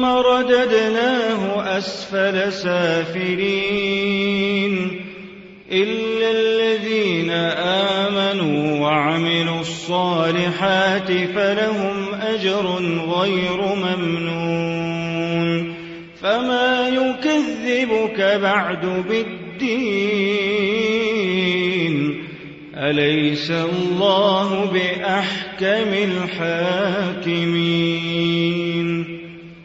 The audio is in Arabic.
ثم رددناه أسفل سافلين إلا الذين آمنوا وعملوا الصالحات فلهم أجر غير ممنون فما يكذبك بعد بالدين أليس الله بأحكم الحاكمين